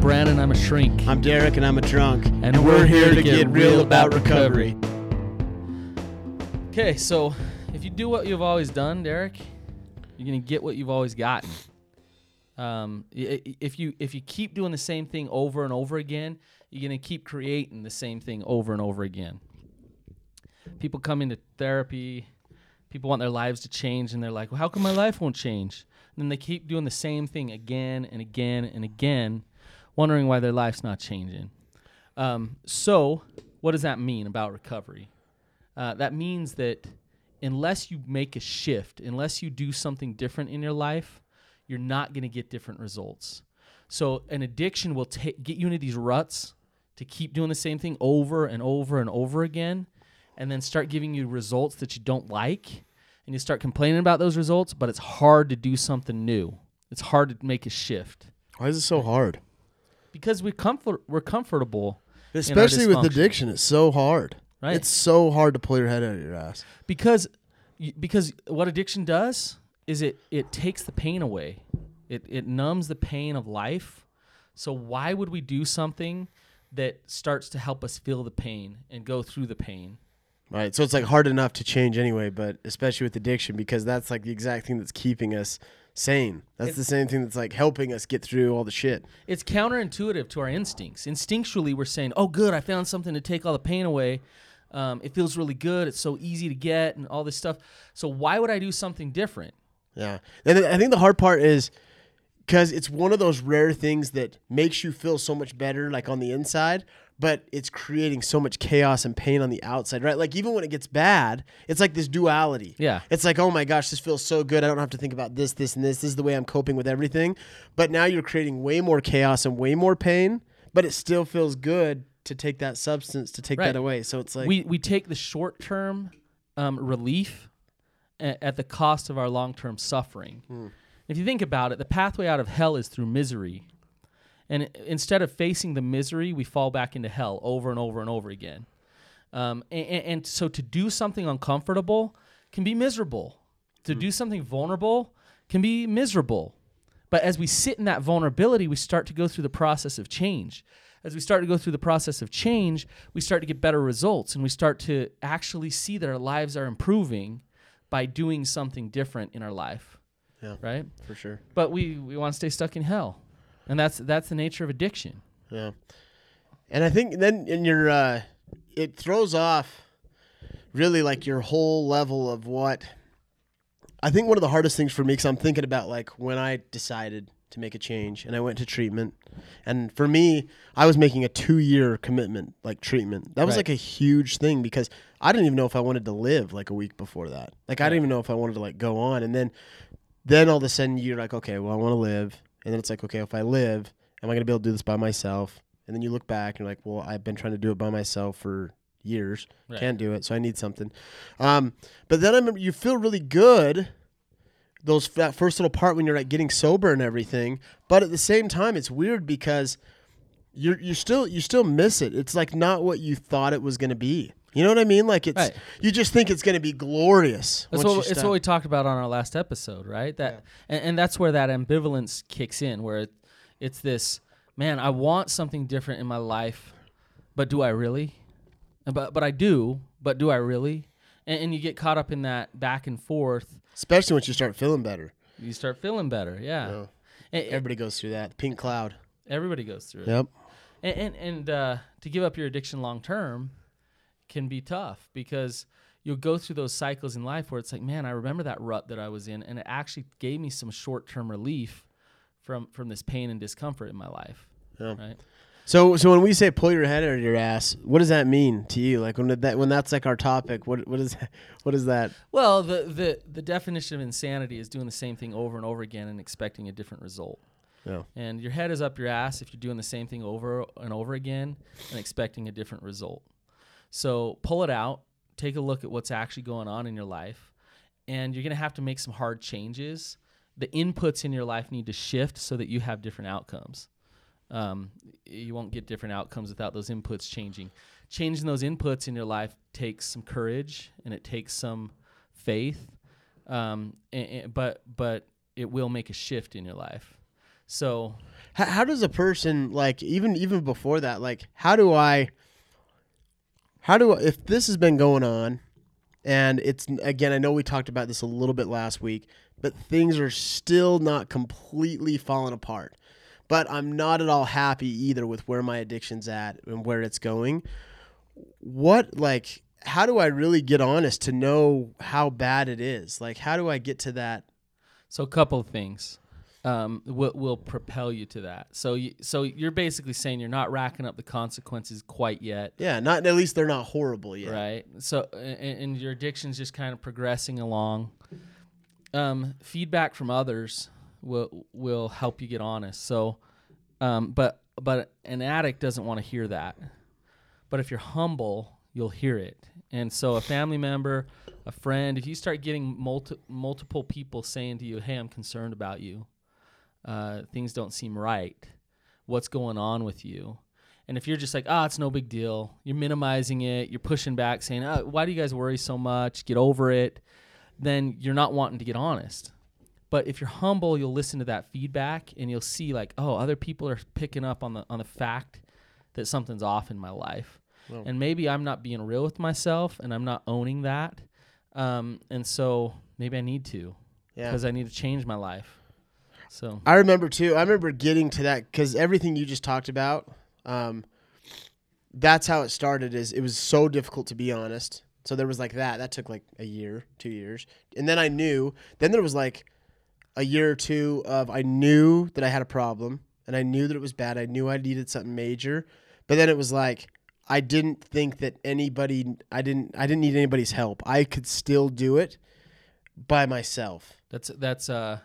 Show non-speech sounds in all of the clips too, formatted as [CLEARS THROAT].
Brandon. I'm a shrink. I'm Derek and I'm a drunk. And we're here to get real about recovery. Okay, so if you do what you've always done, Derek, you're gonna get what you've always gotten. Um, if you if you keep doing the same thing over and over again, you're gonna keep creating the same thing over and over again. People come into therapy, people want their lives to change, and they're like, "Well, how come my life won't change?" And then they keep doing the same thing again and again and again, wondering why their life's not changing. Um, so, what does that mean about recovery? Uh, that means that unless you make a shift, unless you do something different in your life, you're not going to get different results. So, an addiction will ta- get you into these ruts to keep doing the same thing over and over and over again, and then start giving you results that you don't like, and you start complaining about those results. But it's hard to do something new. It's hard to make a shift Why is it so hard? Because we comfort we're comfortable Especially with addiction, it's so hard. Right. It's so hard to pull your head out of your ass. because because what addiction does is it it takes the pain away it it numbs the pain of life so why would we do something that starts to help us feel the pain and go through the pain Right. So it's like hard enough to change anyway, but especially with addiction because that's like the exact thing that's keeping us sane. That's the same thing that's like helping us get through all the shit. it's counterintuitive to our instincts instinctually we're saying oh good i found something to take all the pain away um, it feels really good it's so easy to get and all this stuff so why would i do something different Yeah. And I think the hard part is because it's one of those rare things that makes you feel so much better, like on the inside, but it's creating so much chaos and pain on the outside, right? Like even when it gets bad, it's like this duality. Yeah. It's like, oh my gosh, this feels so good. I don't have to think about this, this, and this. This is the way I'm coping with everything. But now you're creating way more chaos and way more pain, but it still feels good to take that substance, to take Right. that away. So it's like, we we take the short term um, relief a- at the cost of our long term suffering. If you think about it, the pathway out of hell is through misery, and instead of facing the misery, we fall back into hell over and over and over again. Um, and, and so to do something uncomfortable can be miserable. To do something vulnerable can be miserable. But as we sit in that vulnerability, we start to go through the process of change. As we start to go through the process of change, we start to get better results and we start to actually see that our lives are improving by doing something different in our life. Yeah. Right? for sure. But we, we want to stay stuck in hell. And that's that's the nature of addiction. Yeah. And I think then in your uh it throws off really like your whole level of what I think one of the hardest things for me cuz I'm thinking about like when I decided to make a change and I went to treatment and for me I was making a 2 year commitment like treatment. That was Right. like a huge thing because I didn't even know if I wanted to live like a week before that. Like I didn't even know if I wanted to like go on and then then all of a sudden you're like okay, well I want to live and then it's like okay, if I live am I going to be able to do this by myself? And then you look back and you're like, well, I've been trying to do it by myself for years. Right. Can't do it, so I need something. Um, but then I remember you feel really good those that first little part when you're like getting sober and everything. But at the same time, it's weird because you're you still you still miss it. It's like not what you thought it was going to be. You know what I mean? Like it's Right. you just think it's going to be glorious. That's what it's what we talked about on our last episode, right? That and, and that's where that ambivalence kicks in, where it, it's this man. I want something different in my life, but do I really? But but I do. But do I really? And, and you get caught up in that back and forth. especially once you start feeling better. You start feeling better, yeah. Yeah. Everybody goes through that pink cloud. everybody goes through it. Yep. and and, and uh, to give up your addiction long term can be tough because you'll go through those cycles in life where it's like, man, I remember that rut that I was in, and it actually gave me some short term relief from from this pain and discomfort in my life. Yeah. Right. So, so when we say pull your head out of your ass, what does that mean to you? Like when that when that's like our topic, what what is [LAUGHS] what is that? Well, the the the definition of insanity is doing the same thing over and over again and expecting a different result. Yeah. And your head is up your ass if you're doing the same thing over and over again and expecting a different result. So pull it out, take a look at what's actually going on in your life, and you're going to have to make some hard changes. The inputs in your life need to shift so that you have different outcomes. Um, you won't get different outcomes without those inputs changing. Changing those inputs in your life takes some courage and it takes some faith, um, and, and- but but it will make a shift in your life. So how, how does a person like even even before that like how do I how do if this has been going on and it's again I know we talked about this a little bit last week but things are still not completely falling apart. But I'm not at all happy either with where my addiction's at and where it's going. What like how do I really get honest to know how bad it is? Like how do I get to that? So a couple of things um, will will propel you to that. So you, so you're basically saying you're not racking up the consequences quite yet, yeah not at least they're not horrible yet right? So and, and your addiction's just kind of progressing along. Um, feedback from others will will help you get honest. So, um, but but an addict doesn't want to hear that. But if you're humble, you'll hear it. And so a family member, a friend, if you start getting multi- multiple people saying to you, "Hey, I'm concerned about you. Uh, things don't seem right. What's going on with you?" And if you're just like, "Ah, it's no big deal," you're minimizing it, you're pushing back, saying, oh, "Why do you guys worry so much? Get over it." Then you're not wanting to get honest. But if you're humble, you'll listen to that feedback and you'll see like, oh, other people are picking up on the on the fact that something's off in my life. Well- and maybe I'm not being real with myself and I'm not owning that. Um, and so maybe I need to yeah because I need to change my life. So I remember too. I remember getting to that because everything you just talked about, um, that's how it started. Is it was so difficult to be honest. So there was like that. That took like a year, two years, and then I knew. Then there was like a year or two of I knew that I had a problem, and I knew that it was bad. I knew I needed something major, but then it was like I didn't think that anybody. I didn't. I didn't need anybody's help. I could still do it by myself. that's that's uh,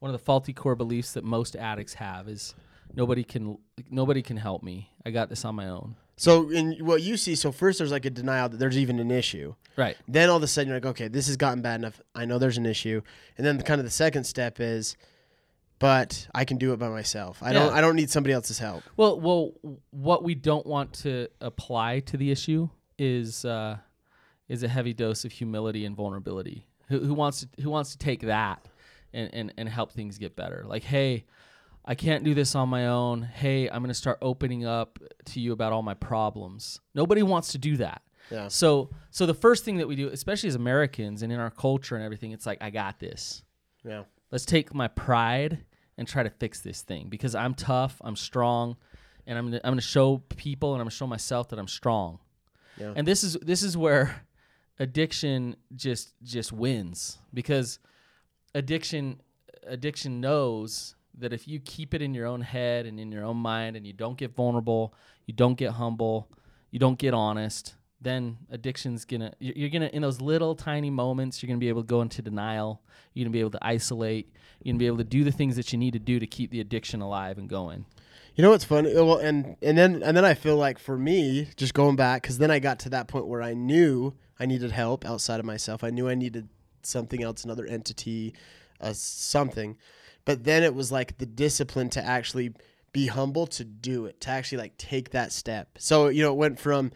one of the faulty core beliefs that most addicts have is nobody can nobody can help me. I got this on my own. So in what you see, so first there's like a denial that there's even an issue. Right. Then all of a sudden you're like, okay, this has gotten bad enough. I know there's an issue. And then the, kind of the second step is, but I can do it by myself. I don't. I don't need somebody else's help. Well, well, what we don't want to apply to the issue is uh, is a heavy dose of humility and vulnerability. Who, who wants to who wants to take that and, and and help things get better? Like, hey, I can't do this on my own. Hey, I'm going to start opening up to you about all my problems. Nobody wants to do that. Yeah. So so the first thing that we do, especially as Americans and in our culture and everything, it's like I got this. Yeah. Let's take my pride and try to fix this thing because I'm tough, I'm strong, and I'm gonna, I'm going to show people and I'm going to show myself that I'm strong. Yeah. And this is this is where [LAUGHS] addiction just just wins because addiction addiction knows that if you keep it in your own head and in your own mind and you don't get vulnerable, you don't get humble, you don't get honest, then addiction's gonna you're gonna in those little tiny moments you're gonna be able to go into denial. You're gonna be able to isolate. You're gonna be able to do the things that you need to do to keep the addiction alive and going. You know what's funny? Oh, well, and and then and then I feel like for me, just going back, because then I got to that point where I knew I needed help outside of myself. I knew I needed something else, another entity, uh, something. But then it was like the discipline to actually be humble to do it, to actually like take that step. So you know, it went from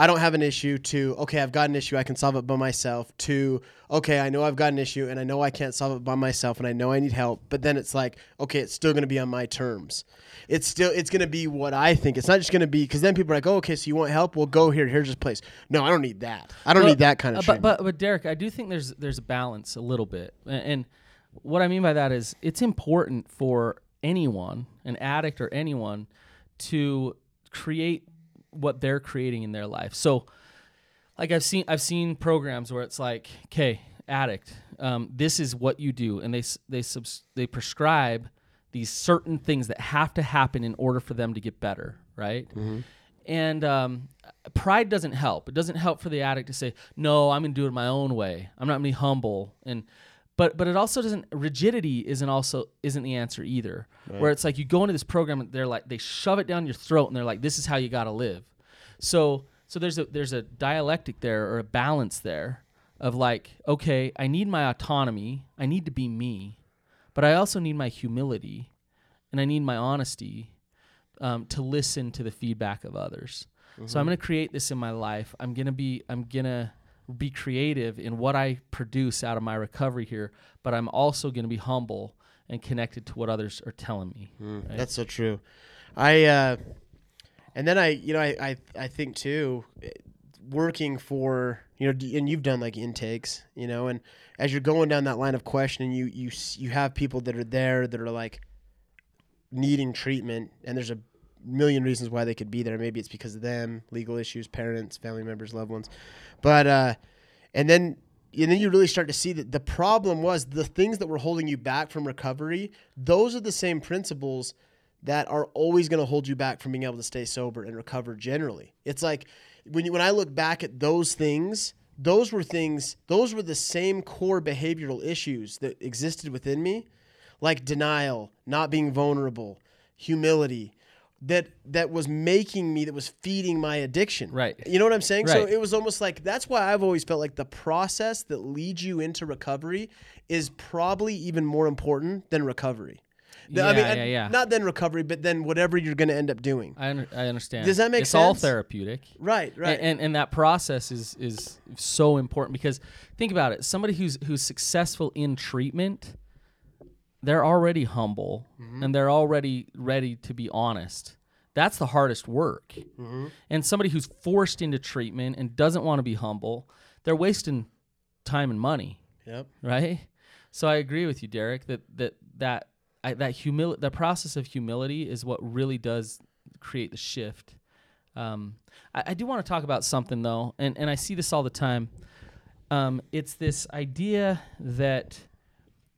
I don't have an issue to okay, I've got an issue, I can solve it by myself to okay, I know I've got an issue and I know I can't solve it by myself and I know I need help, but then it's like okay, it's still going to be on my terms. It's still it's going to be what I think. It's not just going to be cuz then people are like, "Oh, okay, so you want help? Well, go here. Here's this place." No, I don't need that. I don't Well, need that kind of uh, but, but but Derek, I do think there's there's a balance a little bit, and what I mean by that is it's important for anyone, an addict or anyone, to create what they're creating in their life. So, like I've seen I've seen programs where it's like, okay, addict, um, this is what you do, and they they subs- they prescribe these certain things that have to happen in order for them to get better, right? And um, pride doesn't help. It doesn't help for the addict to say, "No, I'm going to do it my own way. I'm not going to be humble." And but but it also doesn't. Rigidity isn't also isn't the answer either. Where it's like you go into this program, and they're like they shove it down your throat, and they're like, "This is how you got to live." So so there's a there's a dialectic there or a balance there of like, okay, I need my autonomy. I need to be me, but I also need my humility, and I need my honesty um, to listen to the feedback of others. So I'm going to create this in my life. I'm going to be I'm going to be creative in what I produce out of my recovery here, but I'm also going to be humble and connected to what others are telling me. Mm, Right. That's so true. I uh, and then I, you know, I, I, I think too, eh, working for you know, and you've done like intakes, you know, and as you're going down that line of questioning, you you you have people that are there that are like needing treatment, and there's a million reasons why they could be there. Maybe it's because of them, legal issues, parents, family members, loved ones, but uh, and then and then you really start to see that the problem was the things that were holding you back from recovery. Those are the same principles that are always going to hold you back from being able to stay sober and recover generally. It's like when you, when I look back at those things, those were things, those were the same core behavioral issues that existed within me, like denial, not being vulnerable, humility, that that was making me that was feeding my addiction. Right. You know what I'm saying? So it was almost like that's why I've always felt like the process that leads you into recovery is probably even more important than recovery. The- I Yeah, mean, yeah, yeah. not then recovery, but then whatever you're going to end up doing. I, under, I understand. Does that make sense? it's all therapeutic. Right, right. And, and and that process is is so important because think about it. Somebody who's who's successful in treatment, they're already humble Mm-hmm. and they're already ready to be honest. That's the hardest work. Mm-hmm. And somebody who's forced into treatment and doesn't want to be humble, they're wasting time and money, yep. right? So I agree with you, Derek, that that that I, that humility, the process of humility is what really does create the shift. Um, I, I do want to talk about something though, and, and I see this all the time. Um, it's this idea that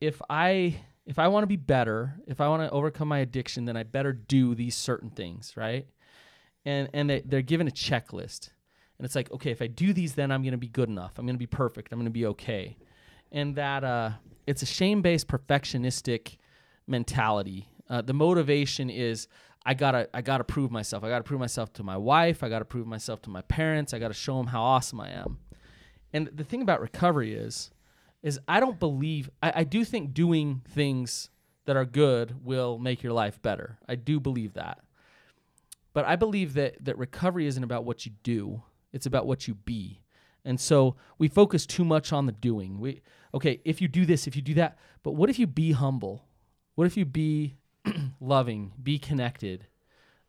if I if I want to be better, if I want to overcome my addiction, then I better do these certain things, right? And and they, they're given a checklist, and it's like, okay, if I do these, then I'm going to be good enough. I'm going to be perfect. I'm going to be okay. And that uh, it's a shame based perfectionistic mentality. Uh, the motivation is I gotta I gotta prove myself. I gotta prove myself to my wife. I gotta prove myself to my parents. I gotta show them how awesome I am. And the thing about recovery is, is I don't believe I, I do think doing things that are good will make your life better. I do believe that. But I believe that that recovery isn't about what you do; it's about what you be. And so we focus too much on the doing. We okay, if you do this, if you do that, but what if you be humble? What if you be [CLEARS THROAT] loving, be connected,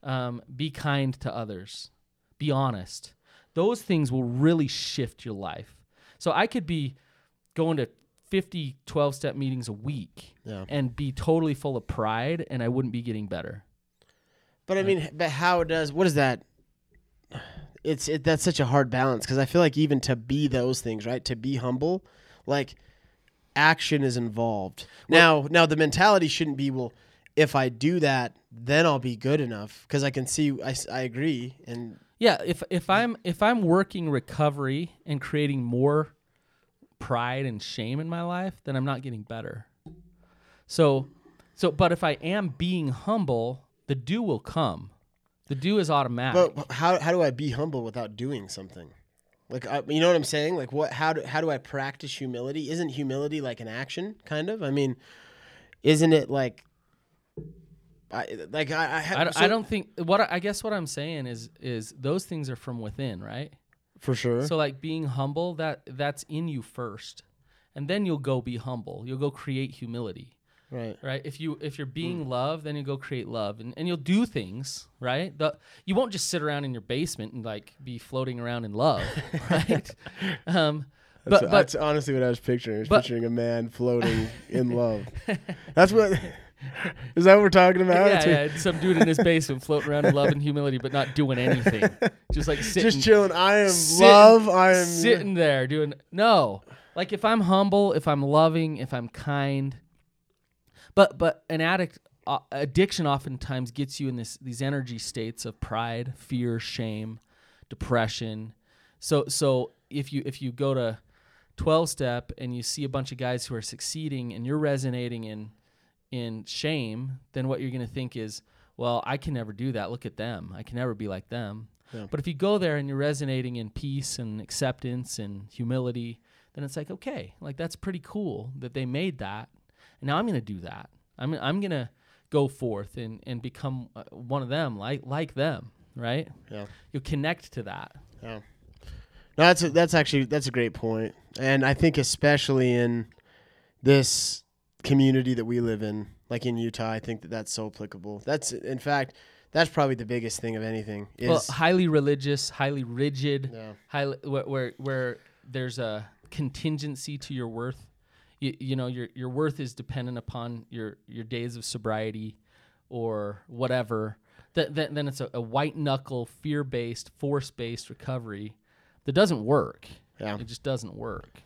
um, be kind to others, be honest? Those things will really shift your life. So I could be going to 50 12 step meetings a week Yeah. and be totally full of pride and I wouldn't be getting better. But I mean, but how does what is that? It's it that's such a hard balance because I feel like even to be those things, right? To be humble, like action is involved. now, now the mentality shouldn't be well. If I do that, then I'll be good enough because I can see. I I agree, and Yeah, if if I'm if I'm working recovery and creating more pride and shame in my life, then I'm not getting better. So so but if I am being humble, the do will come. The do is automatic. but how how do I be humble without doing something? Like I, you know what I'm saying? Like what? How do how do I practice humility? Isn't humility like an action, kind of? I mean, isn't it like? I like I I, have, I, don't- so- I don't think what I guess what I'm saying is is those things are from within, right? For sure. So like being humble, that that's in you first. And then you'll go be humble. You'll go create humility. right. right if you if you're being love then you go create love and, and you'll do things right the, you won't just sit around in your basement and like be floating around in love [LAUGHS] right um but That's, but that's honestly what I was picturing. I was but- picturing a man floating in love. [LAUGHS] That's what. [LAUGHS] Is that what we're talking about? yeah, yeah, [LAUGHS] some dude in his basement floating around in love and humility, but not doing anything. Just like sitting, Just chilling. I am sitting- love. I am sitting there doing no. Like if I'm humble, if I'm loving, if I'm kind. But but an addict uh, addiction oftentimes gets you in this these energy states of pride, fear, shame, depression. So so if you if you go to 12 step and you see a bunch of guys who are succeeding and you're resonating in in shame, then what you're going to think is, well, I can never do that. Look at them. I can never be like them. Yeah. But if you go there and you're resonating in peace and acceptance and humility, then it's like, okay, like that's pretty cool that they made that. And now I'm going to do that. I'm I'm going to go forth and and become uh, one of them like like them, right? Yeah. You'll connect to that. Yeah. No, that's a, that's actually that's a great point, and I think especially in this community that we live in, like in Utah, I think that that's so applicable. That's in fact, that's probably the biggest thing of anything. Is well, highly religious, highly rigid, yeah, highly where, where where there's a contingency to your worth. You, you know your your worth is dependent upon your your days of sobriety or whatever. Then it's a, a white knuckle, fear based, force based recovery that doesn't work. yeah. It just doesn't work.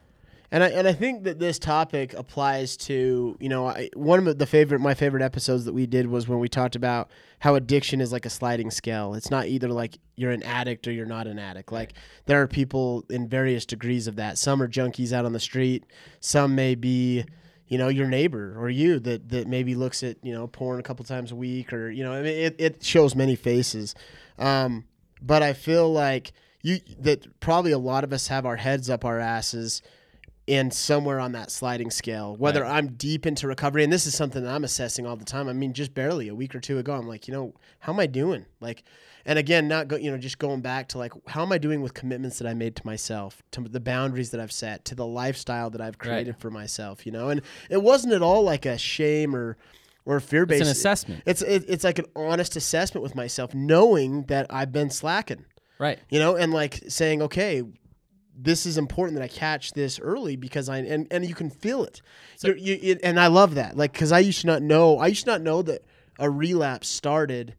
And I and I think that this topic applies to you know I, one of the favorite my favorite episodes that we did was when we talked about how addiction is like a sliding scale. It's not either like you're an addict or you're not an addict. Like there are people in various degrees of that. Some are junkies out on the street. Some may be you know your neighbor or you that that maybe looks at you know porn a couple times a week or you know I mean it, it shows many faces. Um, but I feel like you that probably a lot of us have our heads up our asses and somewhere on that sliding scale whether Right. i'm deep into recovery and this is something that i'm assessing all the time. I mean just barely a week or two ago i'm like you know how am i doing? Like and again not go you know just going back to like how am i doing with commitments that i made to myself to the boundaries that i've set to the lifestyle that i've created for myself you know? And it wasn't at all like a shame or or fear It's based an assessment, it's it, it's like an honest assessment with myself knowing that i've been slacking. Right? you know, and like saying, okay, this is important that I catch this early because I and, and you can feel it. So- you it, and I love that, like, because I used to not know, I used to not know that a relapse started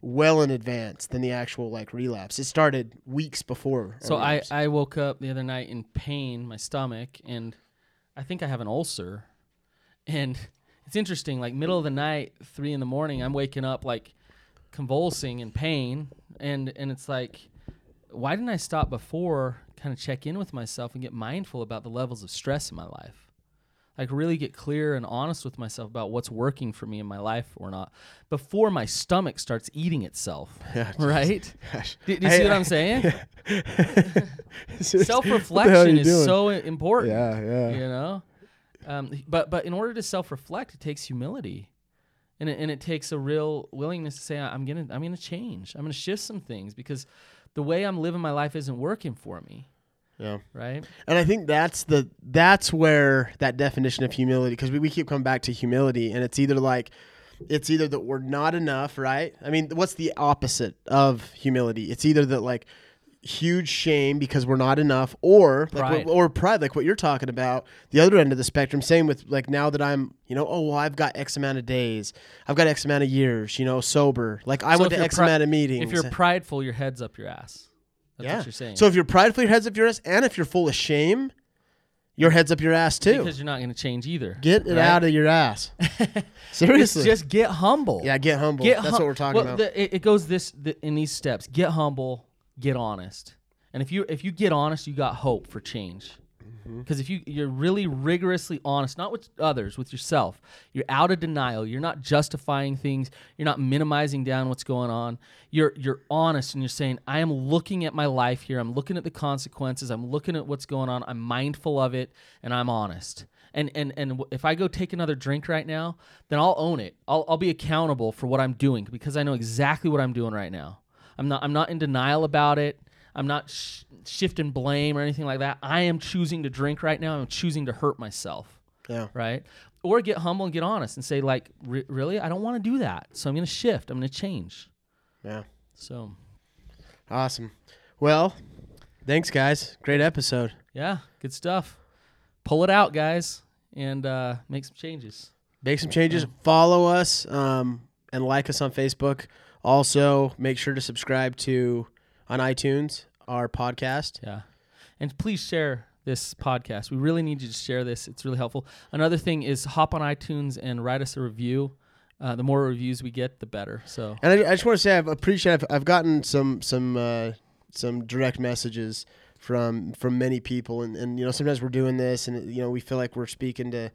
well in advance than the actual like relapse. It started weeks before. So I. I woke up the other night in pain, my stomach, and I think I have an ulcer. And [LAUGHS] it's interesting, like middle of the night, three in the morning, I'm waking up like convulsing in pain, and and it's like, why didn't I stop before, kind of check in with myself and get mindful about the levels of stress in my life? Like really get clear and honest with myself about what's working for me in my life or not before my stomach starts eating itself. [LAUGHS] Yeah, Right? [LAUGHS] Gosh. Do, do you I- see what I- I'm saying? [LAUGHS] Self hell are reflection is doing? so important. Yeah, yeah. You know, um, but but in order to self reflect, it takes humility, and it, and it takes a real willingness to say, I'm gonna I'm gonna change. I'm gonna shift some things because the way I'm living my life isn't working for me. Yeah. Right? And I think that's the that's where that definition of humility because we, we keep coming back to humility and it's either like it's either that we're not enough, right? I mean, what's the opposite of humility? It's either that like huge shame because we're not enough or like Pride. what- or pride like what you're talking about the other end of the spectrum same with like now that i'm you know oh well i've got x amount of days i've got x amount of years you know sober like i So went to x pri- amount of meetings If you're prideful, your head's up your ass. That's yeah what you're saying. so if you're prideful your head's up your ass and if you're full of shame your head's up your ass too because you're not going to change either. Get it right? out of your ass. [LAUGHS] Seriously. It's just get humble. yeah, get humble. Get That's what we're talking well, about. the- it, it goes this the, in these steps: get humble, get honest. And if you if you get honest, you got hope for change. Mm-hmm. Because if you you're really rigorously honest, not with others, with yourself, you're out of denial. You're not justifying things. You're not minimizing down what's going on. You're you're honest and you're saying, I am looking at my life here. I'm looking at the consequences. I'm looking at what's going on. I'm mindful of it, and I'm honest. And and and if I go take another drink right now, then I'll own it. I'll I'll be accountable for what I'm doing because I know exactly what I'm doing right now. I'm not I'm not in denial about it. I'm not sh- shifting blame or anything like that. I am choosing to drink right now. I'm choosing to hurt myself, yeah. right? Or get humble and get honest and say like, "Re- really, I don't want to do that. So I'm going to shift. I'm going to change. Yeah. So Awesome. Well, thanks guys. Great episode. yeah, good stuff. Pull it out, guys, and uh, make some changes. Make some changes. Follow us um, and like us on Facebook. Also, make sure to subscribe to on iTunes our podcast. Yeah. And please share this podcast. We really need you to share this. It's really helpful. Another thing is hop on iTunes and write us a review. Uh, the more reviews we get, the better. So And I, I just want to say I've appreciate I've, I've gotten some some uh, some direct messages from from many people and, and you know sometimes we're doing this and you know we feel like we're speaking to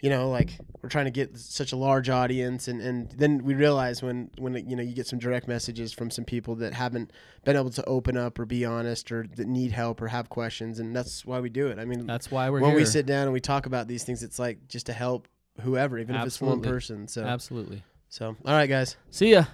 you know like we're trying to get such a large audience and, and then we realize when when you know you get some direct messages from some people that haven't been able to open up or be honest or that need help or have questions and that's why we do it. I mean that's why we're when here. we sit down and we talk about these things it's like just to help whoever even if it's one person. So Absolutely. so all right guys. See ya.